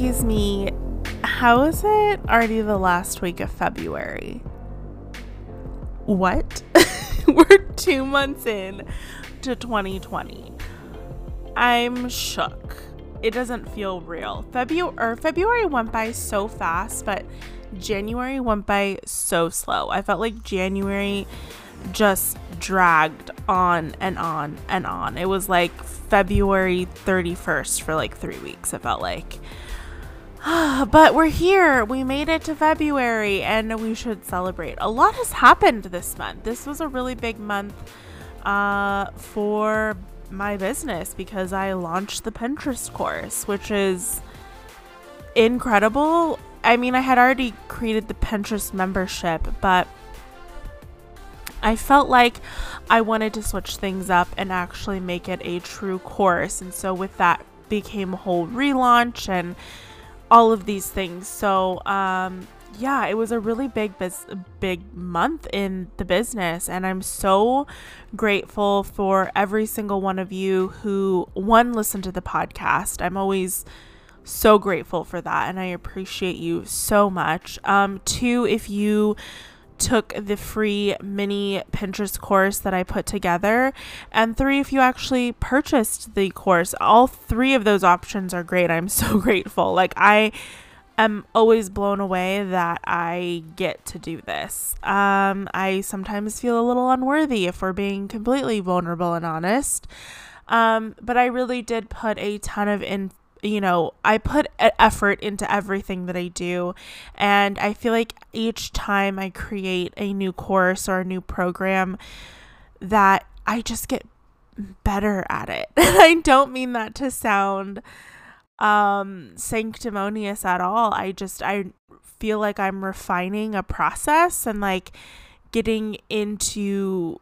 Excuse me, how is it already the last week of February? What? We're two months in to 2020. I'm shook. It doesn't feel real. February February went by so fast, but January went by so slow. I felt like January just dragged on and on and on. It was like February 31st for like 3 weeks it felt like. but we're here. We made it to February and we should celebrate. A lot has happened this month. This was a really big month uh, for my business because I launched the Pinterest course, which is incredible. I mean, I had already created the Pinterest membership, but I felt like I wanted to switch things up and actually make it a true course. And so with that became a whole relaunch and all of these things. So, um, yeah, it was a really big biz- big month in the business and I'm so grateful for every single one of you who one listened to the podcast. I'm always so grateful for that and I appreciate you so much. Um two if you took the free mini Pinterest course that I put together. And three, if you actually purchased the course, all three of those options are great. I'm so grateful. Like, I am always blown away that I get to do this. Um, I sometimes feel a little unworthy if we're being completely vulnerable and honest. Um, but I really did put a ton of in you know, I put effort into everything that I do. And I feel like each time I create a new course or a new program, that I just get better at it. I don't mean that to sound um sanctimonious at all. I just I feel like I'm refining a process and like getting into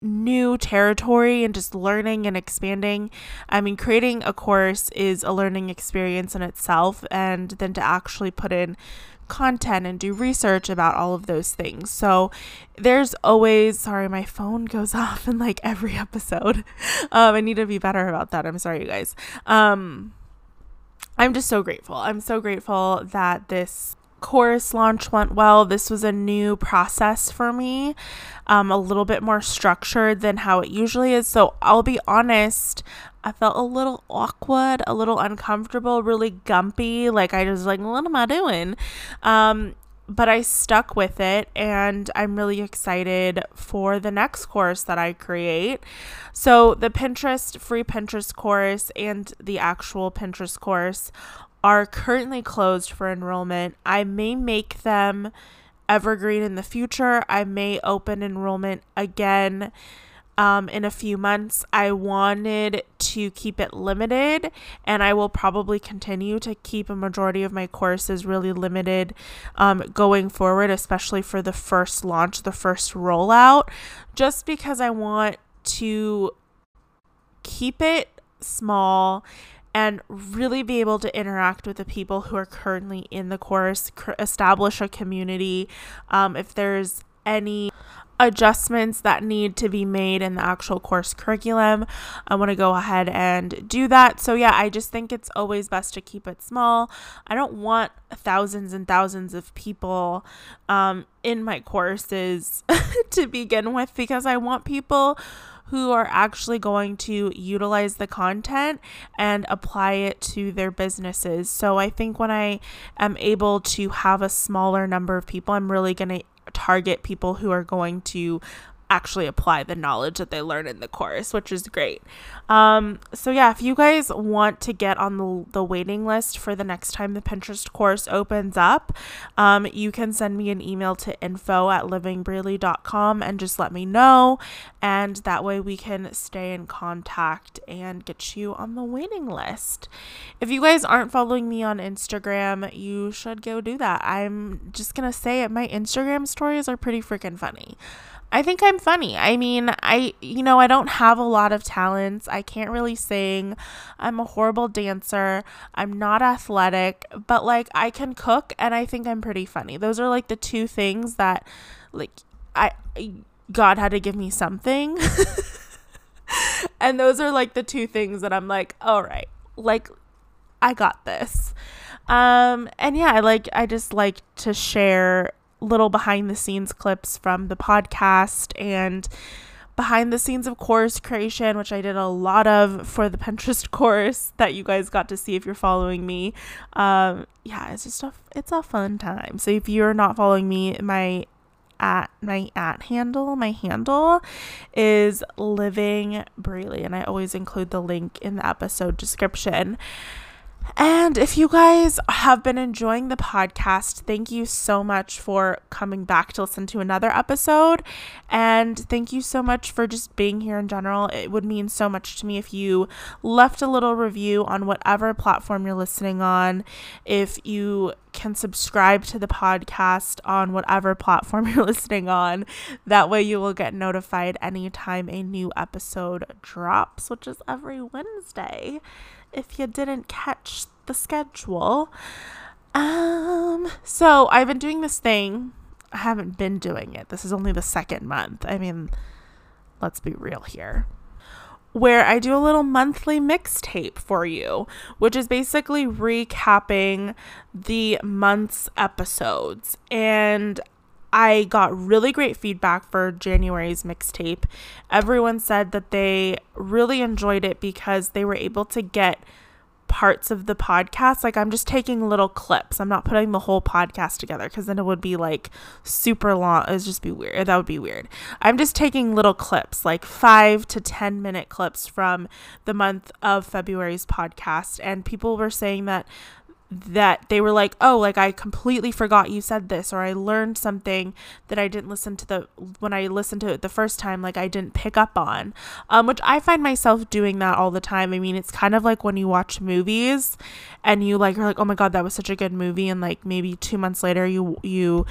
new territory and just learning and expanding. I mean, creating a course is a learning experience in itself, and then to actually put in content and do research about all of those things. So there's always, sorry, my phone goes off in like every episode. Um, I need to be better about that. I'm sorry, you guys. Um, I'm just so grateful. I'm so grateful that this course launch went well. This was a new process for me, um, a little bit more structured than how it usually is. So I'll be honest, I felt a little awkward, a little uncomfortable, really gumpy. Like I was like, what am I doing? Um, but I stuck with it and I'm really excited for the next course that I create. So, the Pinterest free Pinterest course and the actual Pinterest course are currently closed for enrollment. I may make them evergreen in the future. I may open enrollment again um, in a few months. I wanted to keep it limited, and I will probably continue to keep a majority of my courses really limited um, going forward, especially for the first launch, the first rollout, just because I want to keep it small and really be able to interact with the people who are currently in the course, establish a community. Um, if there's any adjustments that need to be made in the actual course curriculum, I want to go ahead and do that. So, yeah, I just think it's always best to keep it small. I don't want thousands and thousands of people um, in my courses to begin with because I want people who are actually going to utilize the content and apply it to their businesses. So I think when I am able to have a smaller number of people, I'm really going to target people who are going to actually apply the knowledge that they learn in the course, which is great. Um, so yeah, if you guys want to get on the, the waiting list for the next time the Pinterest course opens up, um, you can send me an email to info at livingbreely.com and just let me know. And that way we can stay in contact and get you on the waiting list. If you guys aren't following me on Instagram, you should go do that. I'm just going to say it. My Instagram stories are pretty freaking funny. I think I'm funny. I mean, I, you know, I don't have a lot of talents. I can't really sing. I'm a horrible dancer. I'm not athletic, but like I can cook and I think I'm pretty funny. Those are like the two things that, like, I, God had to give me something. and those are like the two things that I'm like, all right, like, I got this. Um, and yeah, I like, I just like to share little behind the scenes clips from the podcast and behind the scenes of course creation, which I did a lot of for the Pinterest course that you guys got to see if you're following me. Um, yeah, it's just a it's a fun time. So if you're not following me, my at my at handle, my handle is living Breely, and I always include the link in the episode description. And if you guys have been enjoying the podcast, thank you so much for coming back to listen to another episode. And thank you so much for just being here in general. It would mean so much to me if you left a little review on whatever platform you're listening on. If you can subscribe to the podcast on whatever platform you're listening on. That way, you will get notified anytime a new episode drops, which is every Wednesday if you didn't catch the schedule. Um, so I've been doing this thing. I haven't been doing it. This is only the second month. I mean, let's be real here. Where I do a little monthly mixtape for you, which is basically recapping the month's episodes. And I got really great feedback for January's mixtape. Everyone said that they really enjoyed it because they were able to get parts of the podcast. Like I'm just taking little clips. I'm not putting the whole podcast together because then it would be like super long. It would just be weird. That would be weird. I'm just taking little clips, like five to 10 minute clips from the month of February's podcast. And people were saying that that they were like, "Oh, like I completely forgot you said this or I learned something that I didn't listen to the when I listened to it the first time like I didn't pick up on." Um which I find myself doing that all the time. I mean, it's kind of like when you watch movies and you like are like, "Oh my god, that was such a good movie." And like maybe 2 months later you you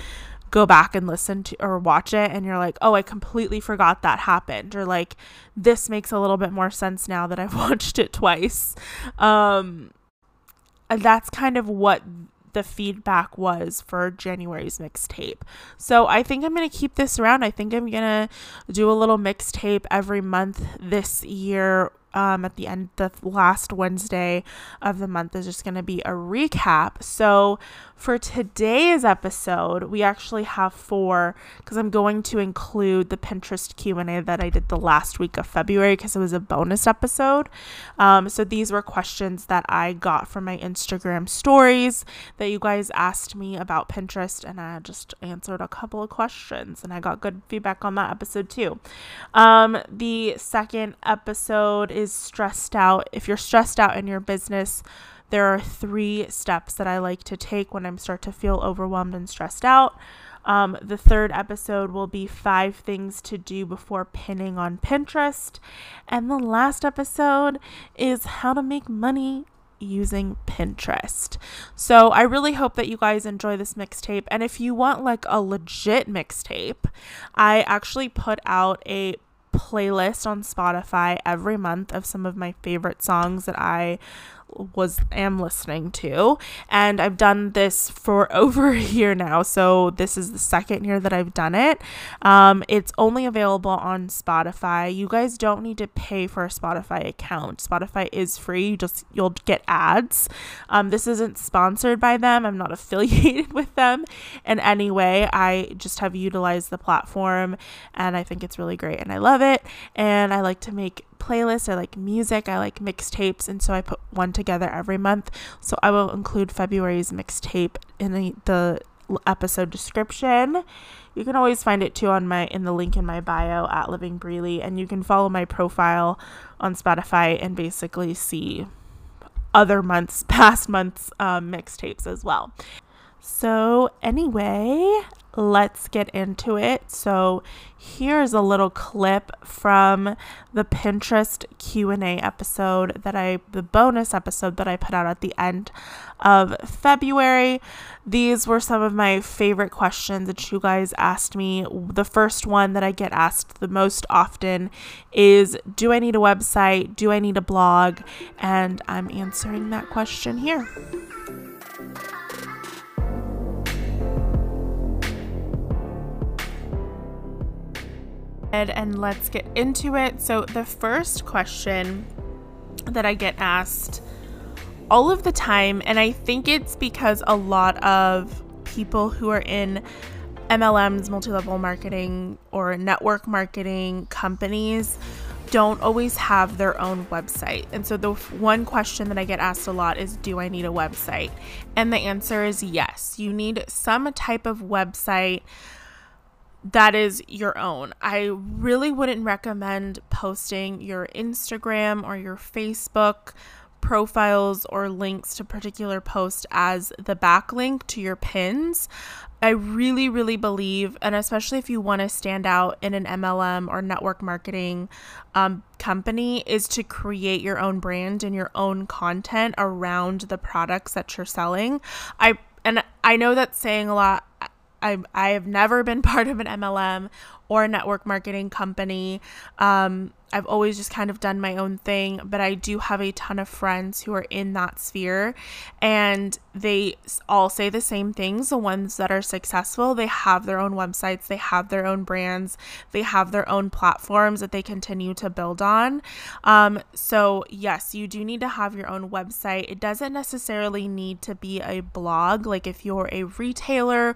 go back and listen to or watch it and you're like, "Oh, I completely forgot that happened." Or like this makes a little bit more sense now that I've watched it twice. Um that's kind of what the feedback was for January's mixtape. So I think I'm going to keep this around. I think I'm going to do a little mixtape every month this year um, at the end, the last Wednesday of the month is just going to be a recap. So for today's episode, we actually have four because I'm going to include the Pinterest Q&A that I did the last week of February because it was a bonus episode. Um, so these were questions that I got from my Instagram stories that you guys asked me about Pinterest, and I just answered a couple of questions, and I got good feedback on that episode too. Um, the second episode is stressed out. If you're stressed out in your business, there are three steps that I like to take when I start to feel overwhelmed and stressed out. Um, the third episode will be five things to do before pinning on Pinterest. And the last episode is how to make money using Pinterest. So I really hope that you guys enjoy this mixtape. And if you want like a legit mixtape, I actually put out a playlist on Spotify every month of some of my favorite songs that I was am listening to. And I've done this for over a year now so this is the second year that I've done it. Um, it's only available on Spotify. You guys don't need to pay for a Spotify account. Spotify is free. You just you'll get ads. Um, this isn't sponsored by them. I'm not affiliated with them. In any way I just have utilized the platform and I think it's really great and I love it and I like to make playlists. I like music. I like mixtapes. And so I put one together every month. So I will include February's mixtape in the, the episode description. You can always find it too on my in the link in my bio at Living Breely, and you can follow my profile on Spotify and basically see other months, past months um, mixtapes as well. So anyway, let's get into it. So here's a little clip from the Pinterest Q&A episode that I the bonus episode that I put out at the end of February. These were some of my favorite questions that you guys asked me. The first one that I get asked the most often is do I need a website? Do I need a blog? And I'm answering that question here. And let's get into it. So, the first question that I get asked all of the time. And I think it's because a lot of people who are in MLMs, multi level marketing, or network marketing companies don't always have their own website. And so the one question that I get asked a lot is do I need a website? And the answer is yes. You need some type of website that is your own. I really wouldn't recommend posting your Instagram or your Facebook profiles or links to particular posts as the backlink to your pins. I really, really believe, and especially if you want to stand out in an MLM or network marketing um, company, is to create your own brand and your own content around the products that you're selling. I and I know that's saying a lot. I I have never been part of an MLM or a network marketing company. Um, I've always just kind of done my own thing, but I do have a ton of friends who are in that sphere and they all say the same things. The ones that are successful, they have their own websites, they have their own brands, they have their own platforms that they continue to build on. Um, so, yes, you do need to have your own website. It doesn't necessarily need to be a blog, like if you're a retailer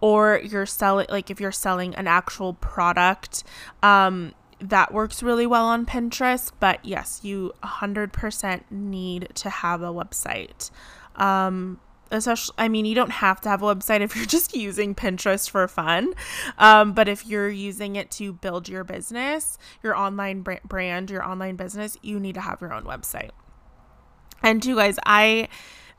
or you're selling, like if you're selling an actual product. Um, that works really well on Pinterest, but yes, you 100% need to have a website. Um, especially, I mean, you don't have to have a website if you're just using Pinterest for fun. Um, but if you're using it to build your business, your online brand, your online business, you need to have your own website. And you guys, I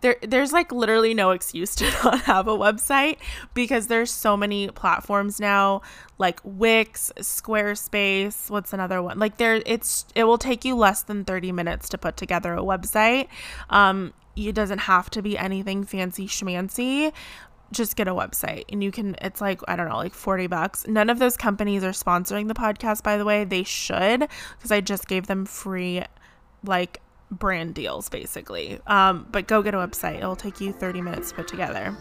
there there's like literally no excuse to not have a website because there's so many platforms now like Wix, Squarespace, what's another one? Like there it's it will take you less than 30 minutes to put together a website. Um it doesn't have to be anything fancy schmancy just get a website and you can it's like i don't know like 40 bucks none of those companies are sponsoring the podcast by the way they should because i just gave them free like brand deals basically. Um, but go get a website. It'll take you 30 minutes to put together.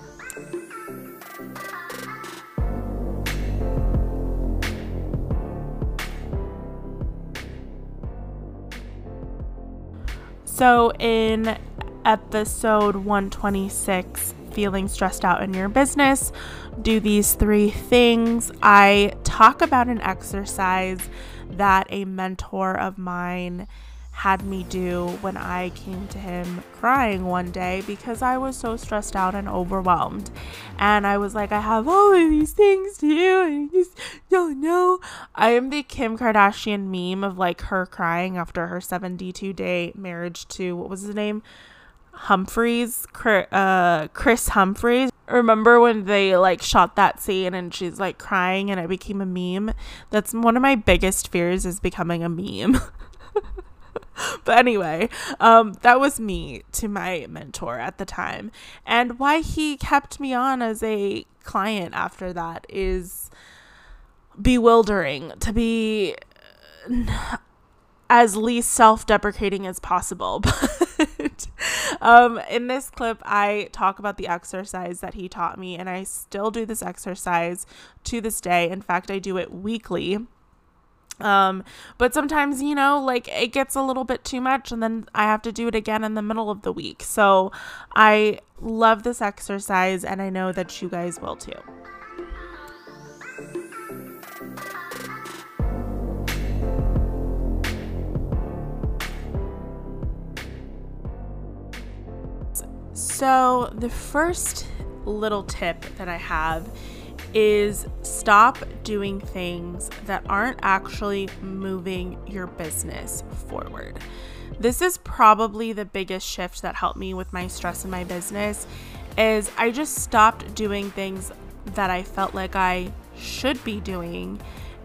So, in episode 126, Feeling Stressed Out in Your Business, do these three things. I talk about an exercise that a mentor of mine had me do when I came to him crying one day because I was so stressed out and overwhelmed. And I was like, I have all of these things to do and I just don't know. I am the Kim Kardashian meme of like her crying after her 72 day marriage to what was his name? Humphreys, uh, Kris Humphries. Remember when they like shot that scene and she's like crying and it became a meme? That's one of my biggest fears is becoming a meme. but anyway, um, that was me to my mentor at the time. And why he kept me on as a client after that is bewildering to be as least self deprecating as possible. But um, in this clip, I talk about the exercise that he taught me, and I still do this exercise to this day. In fact, I do it weekly um, but sometimes, you know, like it gets a little bit too much and then I have to do it again in the middle of the week. So I love this exercise and I know that you guys will too. So, the first little tip that I have is stop doing things that aren't actually moving your business forward. This is probably the biggest shift that helped me with my stress in my business is I just stopped doing things that I felt like I should be doing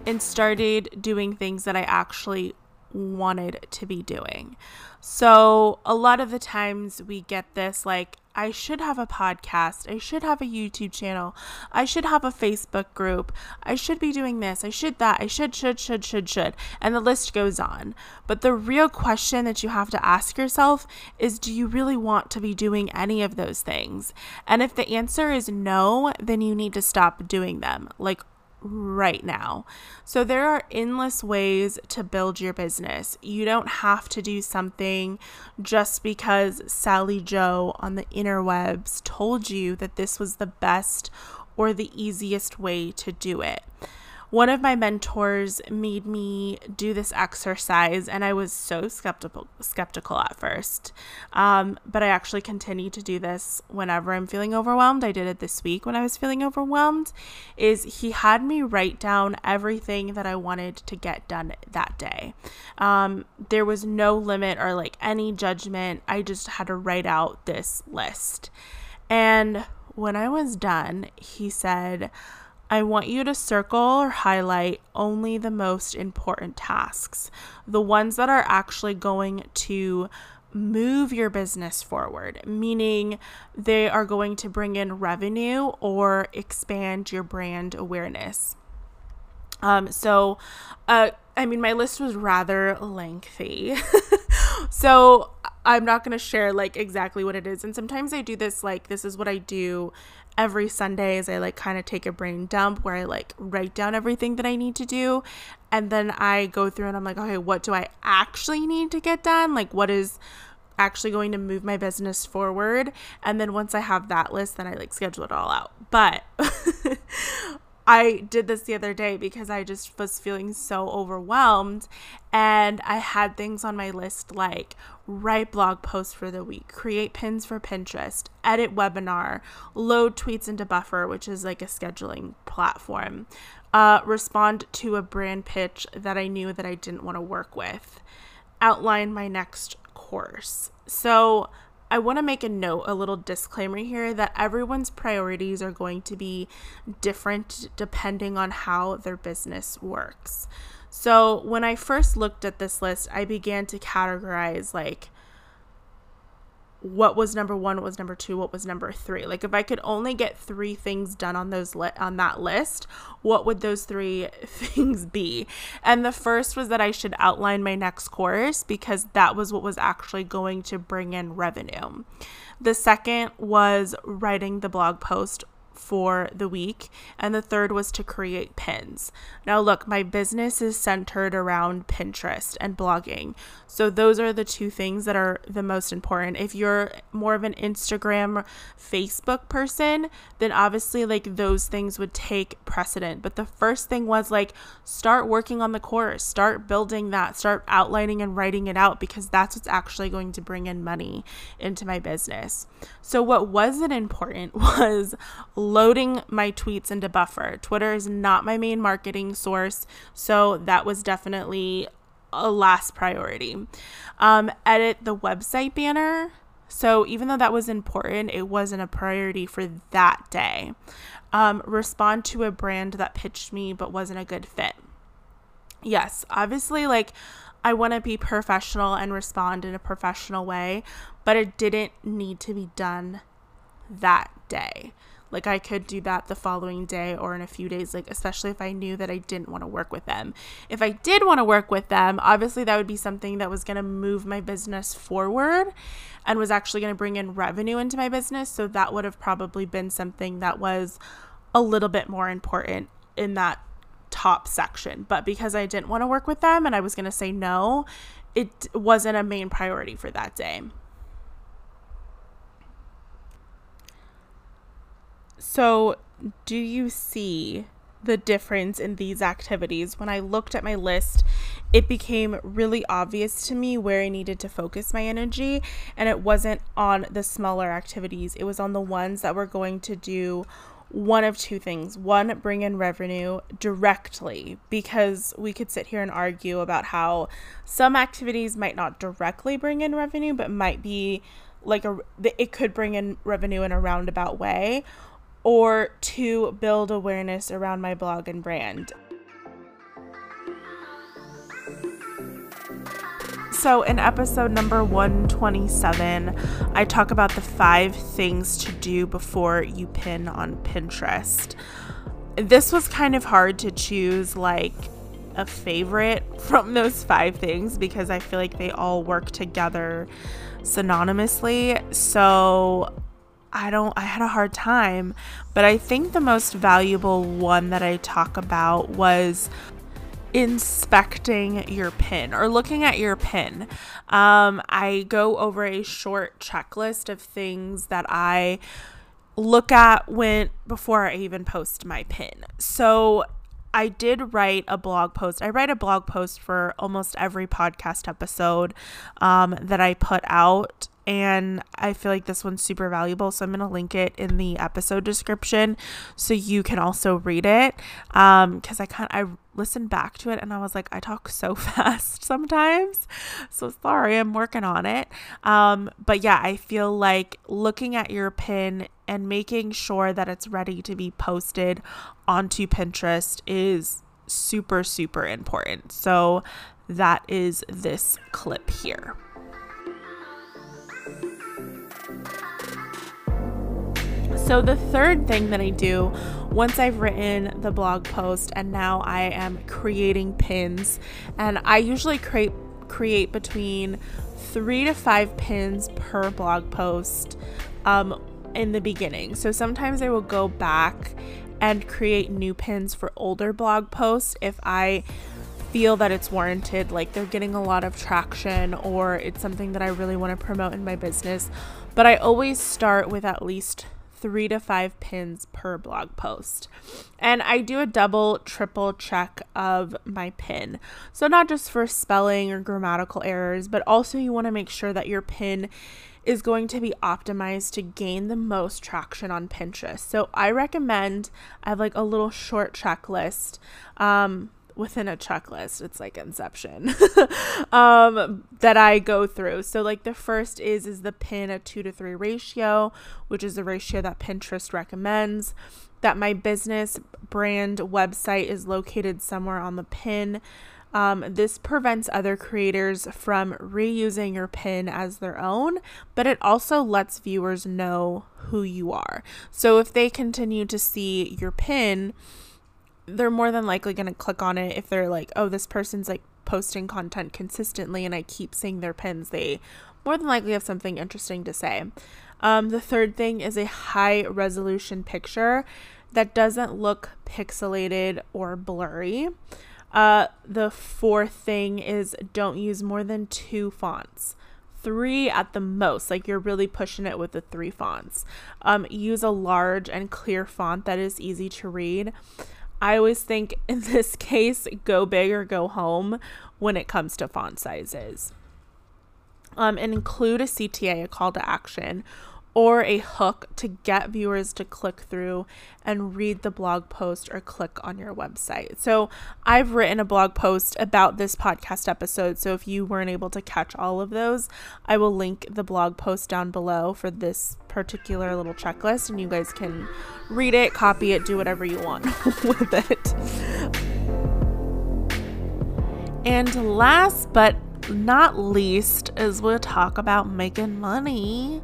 and started doing things that I actually wanted to be doing. So, a lot of the times we get this like, I should have a podcast. I should have a YouTube channel. I should have a Facebook group. I should be doing this. I should that. I should, should, should, should, should. And the list goes on. But the real question that you have to ask yourself is do you really want to be doing any of those things? And if the answer is no, then you need to stop doing them. Like, right now. So there are endless ways to build your business. You don't have to do something just because Sally Joe on the interwebs told you that this was the best or the easiest way to do it one of my mentors made me do this exercise and i was so skeptical skeptical at first. Um, but i actually continue to do this whenever i'm feeling overwhelmed. I did it this week when i was feeling overwhelmed is he had me write down everything that i wanted to get done that day. Um, there was no limit or like any judgment. I just had to write out this list. And when i was done he said I want you to circle or highlight only the most important tasks, the ones that are actually going to move your business forward, meaning they are going to bring in revenue or expand your brand awareness. Um, so, uh, I mean, my list was rather lengthy. so, I'm not going to share like exactly what it is. And sometimes I do this like, this is what I do every Sunday is I like kind of take a brain dump where I like write down everything that I need to do and then I go through and I'm like, okay, what do I actually need to get done? Like what is actually going to move my business forward? And then once I have that list, then I like schedule it all out. But I did this the other day because I just was feeling so overwhelmed and I had things on my list like write blog posts for the week, create pins for Pinterest, edit webinar, load tweets into Buffer, which is like a scheduling platform, uh, respond to a brand pitch that I knew that I didn't want to work with, outline my next course. So I want to make a note, a little disclaimer here that everyone's priorities are going to be different depending on how their business works. So, when I first looked at this list, I began to categorize like what was number 1, what was number 2, what was number 3. Like if I could only get 3 things done on those li- on that list, what would those 3 things be? And the first was that I should outline my next course because that was what was actually going to bring in revenue. The second was writing the blog post for the week, and the third was to create pins. Now, look, my business is centered around Pinterest and blogging. So, those are the two things that are the most important. If you're more of an Instagram, Facebook person, then obviously, like, those things would take precedent. But the first thing was like, start working on the course, start building that, start outlining and writing it out because that's what's actually going to bring in money into my business. So, what wasn't important was loading my tweets into Buffer. Twitter is not my main marketing source, so that was definitely a last priority. Um, edit the website banner. So even though that was important, it wasn't a priority for that day. Um, respond to a brand that pitched me but wasn't a good fit. Yes, obviously, like I want to be professional and respond in a professional way, but it didn't need to be done that day. Like I could do that the following day or in a few days, like especially if I knew that I didn't want to work with them. If I did want to work with them, obviously that would be something that was going to move my business forward and was actually going to bring in revenue into my business. So that would have probably been something that was a little bit more important in that top section. But because I didn't want to work with them and I was going to say no, it wasn't a main priority for that day. So, do you see the difference in these activities? When I looked at my list, it became really obvious to me where I needed to focus my energy, and it wasn't on the smaller activities, it was on the ones that were going to do one of two things. One, bring in revenue directly because we could sit here and argue about how some activities might not directly bring in revenue, but might be like a it could bring in revenue in a roundabout way or to build awareness around my blog and brand. So, in episode number 127, I talk about the five things to do before you pin on Pinterest. This was kind of hard to choose, like, a favorite from those five things because I feel like they all work together synonymously. So, I don't, I had a hard time. But I think the most valuable one that I talk about was inspecting your pin or looking at your pin. Um, I go over a short checklist of things that I look at when before I even post my pin. So I did write a blog post. I write a blog post for almost every podcast episode um, that I put out. And I feel like this one's super valuable. So I'm going to link it in the episode description so you can also read it. Um, cause I kind I listened back to it and I was like, I talk so fast sometimes. So sorry, I'm working on it. Um, but yeah, I feel like looking at your pin and making sure that it's ready to be posted onto Pinterest is super, super important. So that is this clip here. So, the third thing that I do once I've written the blog post and now I am creating pins, and I usually create create between three to five pins per blog post. Um, in the beginning. So sometimes I will go back and create new pins for older blog posts if I feel that it's warranted, like they're getting a lot of traction or it's something that I really want to promote in my business. But I always start with at least three to five pins per blog post. And I do a double, triple check of my pin. So, not just for spelling or grammatical errors, but also you want to make sure that your pin is going to be optimized to gain the most traction on Pinterest. So I recommend I have like a little short checklist um, within a checklist. It's like Inception um, that I go through. So like the first is is the pin a two to three ratio, which is the ratio that Pinterest recommends. That my business brand website is located somewhere on the pin. Um, this prevents other creators from reusing your pin as their own, but it also lets viewers know who you are. So if they continue to see your pin, they're more than likely going to click on it if they're like, oh, this person's like posting content consistently and I keep seeing their pins. They more than likely have something interesting to say. Um, the third thing is a high resolution picture that doesn't look pixelated or blurry. Uh, the fourth thing is don't use more than two fonts. Three at the most, like you're really pushing it with the three fonts. Um, use a large and clear font that is easy to read. I always think in this case, go big or go home when it comes to font sizes. Um, and include a CTA, a call to action, or a hook to get viewers to click through and read the blog post or click on your website. So, I've written a blog post about this podcast episode. So, if you weren't able to catch all of those, I will link the blog post down below for this particular little checklist, and you guys can read it, copy it, do whatever you want with it. And last but not least is we'll talk about making money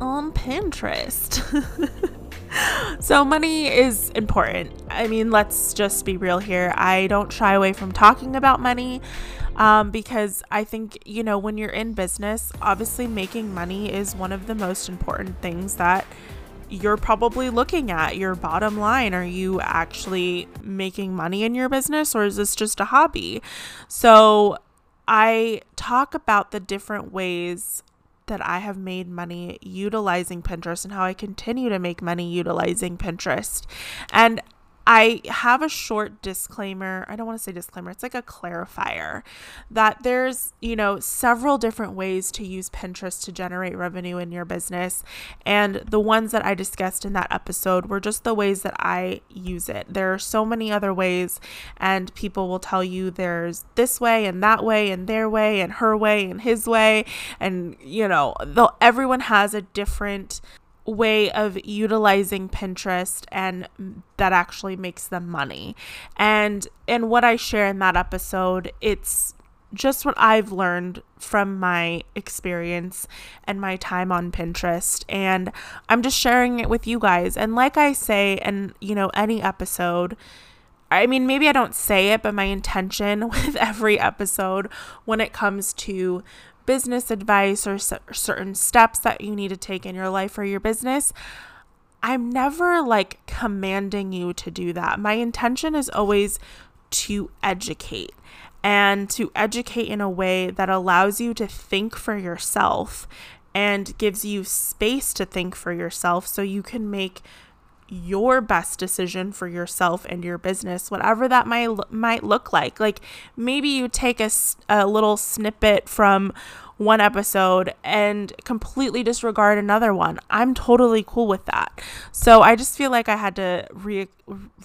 on Pinterest. so, money is important. I mean, let's just be real here. I don't shy away from talking about money um, because I think, you know, when you're in business, obviously making money is one of the most important things that you're probably looking at your bottom line. Are you actually making money in your business or is this just a hobby? So, I talk about the different ways that I have made money utilizing Pinterest and how I continue to make money utilizing Pinterest. And I have a short disclaimer. I don't want to say disclaimer, it's like a clarifier that there's, you know, several different ways to use Pinterest to generate revenue in your business. And the ones that I discussed in that episode were just the ways that I use it. There are so many other ways, and people will tell you there's this way and that way and their way and her way and his way. And, you know, everyone has a different way of utilizing Pinterest and that actually makes them money. And and what I share in that episode, it's just what I've learned from my experience and my time on Pinterest and I'm just sharing it with you guys. And like I say and you know any episode, I mean, maybe I don't say it, but my intention with every episode when it comes to business advice or c- certain steps that you need to take in your life or your business, I'm never like commanding you to do that. My intention is always to educate and to educate in a way that allows you to think for yourself and gives you space to think for yourself so you can make your best decision for yourself and your business whatever that might might look like like maybe you take a, a little snippet from one episode and completely disregard another one. I'm totally cool with that. So I just feel like I had to re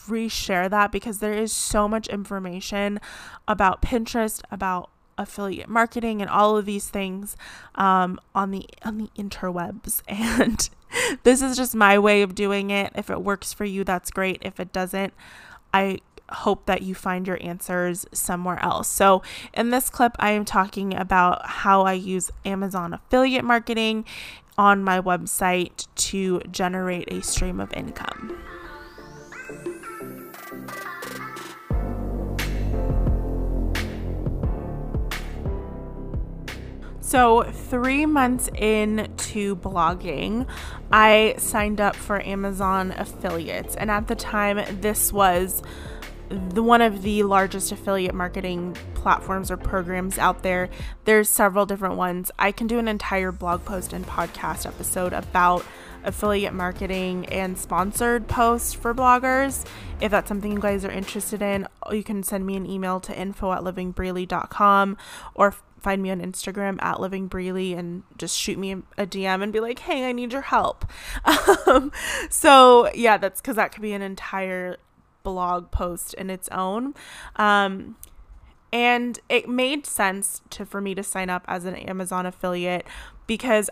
reshare that because there is so much information about Pinterest, about affiliate marketing and all of these things um, on the on the interwebs and this is just my way of doing it if it works for you that's great if it doesn't i hope that you find your answers somewhere else. So, in this clip, I am talking about how I use Amazon affiliate marketing on my website to generate a stream of income. So, three months into blogging, I signed up for Amazon affiliates. And at the time, this was the one of the largest affiliate marketing platforms or programs out there. There's several different ones. I can do an entire blog post and podcast episode about affiliate marketing and sponsored posts for bloggers. If that's something you guys are interested in, you can send me an email to info at livingbreely.com or find me on Instagram at livingbreely and just shoot me a DM and be like, hey, I need your help. Um, so, yeah, that's because that could be an entire blog post in its own. Um, and it made sense to for me to sign up as an Amazon affiliate because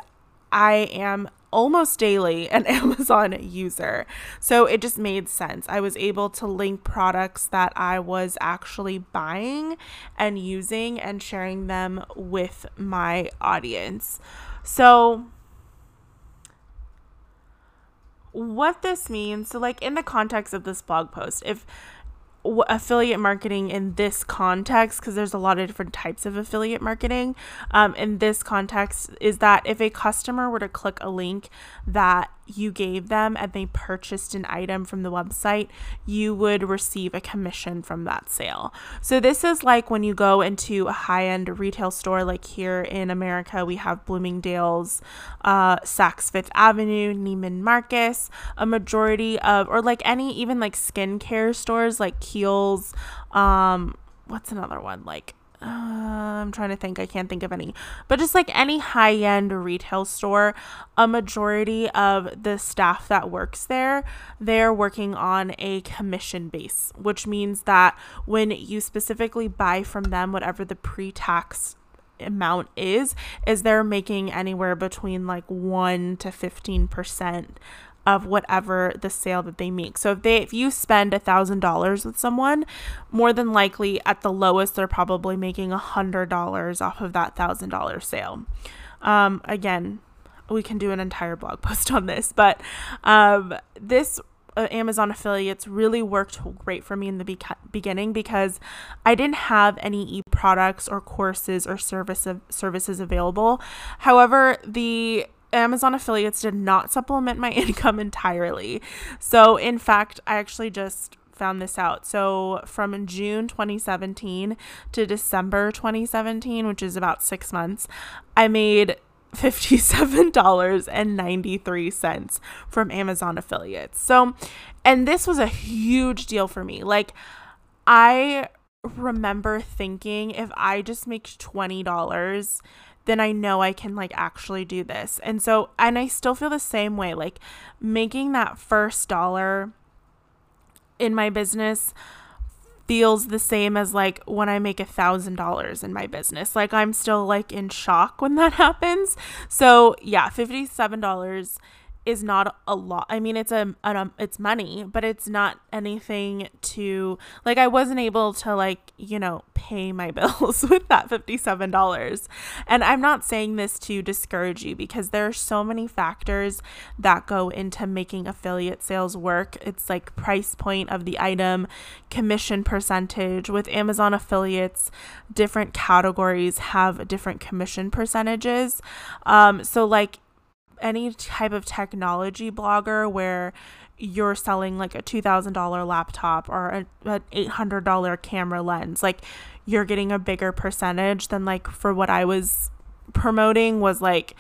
I am almost daily an Amazon user. So it just made sense. I was able to link products that I was actually buying and using and sharing them with my audience. So what this means so like in the context of this blog post if affiliate marketing in this context because there's a lot of different types of affiliate marketing um, in this context is that if a customer were to click a link that you gave them and they purchased an item from the website, you would receive a commission from that sale. So, this is like when you go into a high end retail store, like here in America, we have Bloomingdale's, uh, Saks Fifth Avenue, Neiman Marcus, a majority of, or like any even like skincare stores like Kiehl's, um, what's another one? Like, uh, I'm trying to think. I can't think of any. But just like any high end retail store, a majority of the staff that works there, they're working on a commission base, which means that when you specifically buy from them, whatever the pre tax amount is is they're making anywhere between like 1 to 15% of whatever the sale that they make. So if they if you spend a thousand dollars with someone, more than likely at the lowest they're probably making a hundred dollars off of that thousand dollar sale. Um, again, we can do an entire blog post on this, but um, this uh, Amazon affiliates really worked great for me in the be- beginning because I didn't have any e products or courses or service of services available. However, the Amazon affiliates did not supplement my income entirely. So, in fact, I actually just found this out. So, from June 2017 to December 2017, which is about six months, I made $57.93 from Amazon affiliates. So, and this was a huge deal for me. Like, I remember thinking if I just make $20 then I know I can like actually do this. And so, and I still feel the same way. Like making that first dollar in my business feels the same as like when I make a thousand dollars in my business. Like I'm still like in shock when that happens. So yeah, $57 is not a lot. I mean, it's a, um, it's money, but it's not anything to like. I wasn't able to like you know pay my bills with that fifty seven dollars, and I'm not saying this to discourage you because there are so many factors that go into making affiliate sales work. It's like price point of the item, commission percentage. With Amazon affiliates, different categories have different commission percentages. Um, so like any type of technology blogger where you're selling like a $2000 laptop or an $800 camera lens like you're getting a bigger percentage than like for what I was promoting was like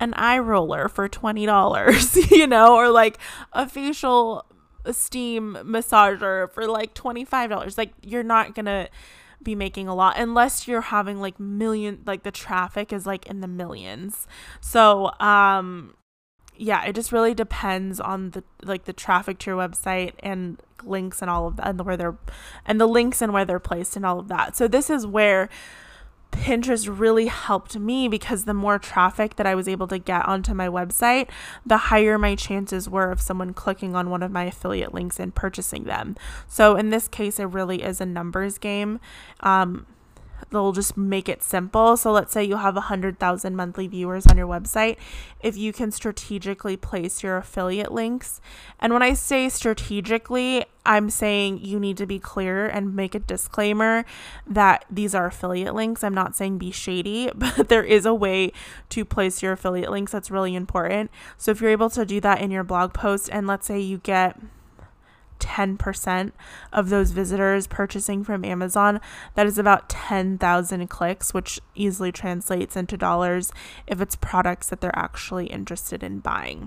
an eye roller for $20 you know or like a facial steam massager for like $25 like you're not going to be making a lot unless you're having like million like the traffic is like in the millions. So, um yeah, it just really depends on the like the traffic to your website and links and all of that and where they're and the links and where they're placed and all of that. So this is where Pinterest really helped me because the more traffic that I was able to get onto my website, the higher my chances were of someone clicking on one of my affiliate links and purchasing them. So in this case, it really is a numbers game. Um, they'll just make it simple. So let's say you have 100,000 monthly viewers on your website. If you can strategically place your affiliate links, and when I say strategically, I'm saying you need to be clear and make a disclaimer that these are affiliate links. I'm not saying be shady, but there is a way to place your affiliate links that's really important. So if you're able to do that in your blog post, and let's say you get 10% of those visitors purchasing from Amazon, that is about 10,000 clicks, which easily translates into dollars if it's products that they're actually interested in buying.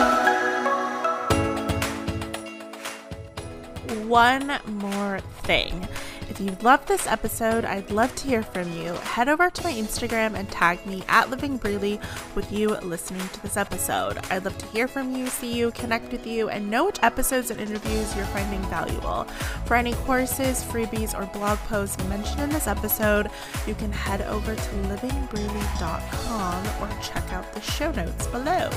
One more thing. If you loved this episode, I'd love to hear from you. Head over to my Instagram and tag me at Living Breely with you listening to this episode. I'd love to hear from you, see you, connect with you, and know which episodes and interviews you're finding valuable. For any courses, freebies, or blog posts mentioned in this episode, you can head over to livingbreely.com or check out the show notes below.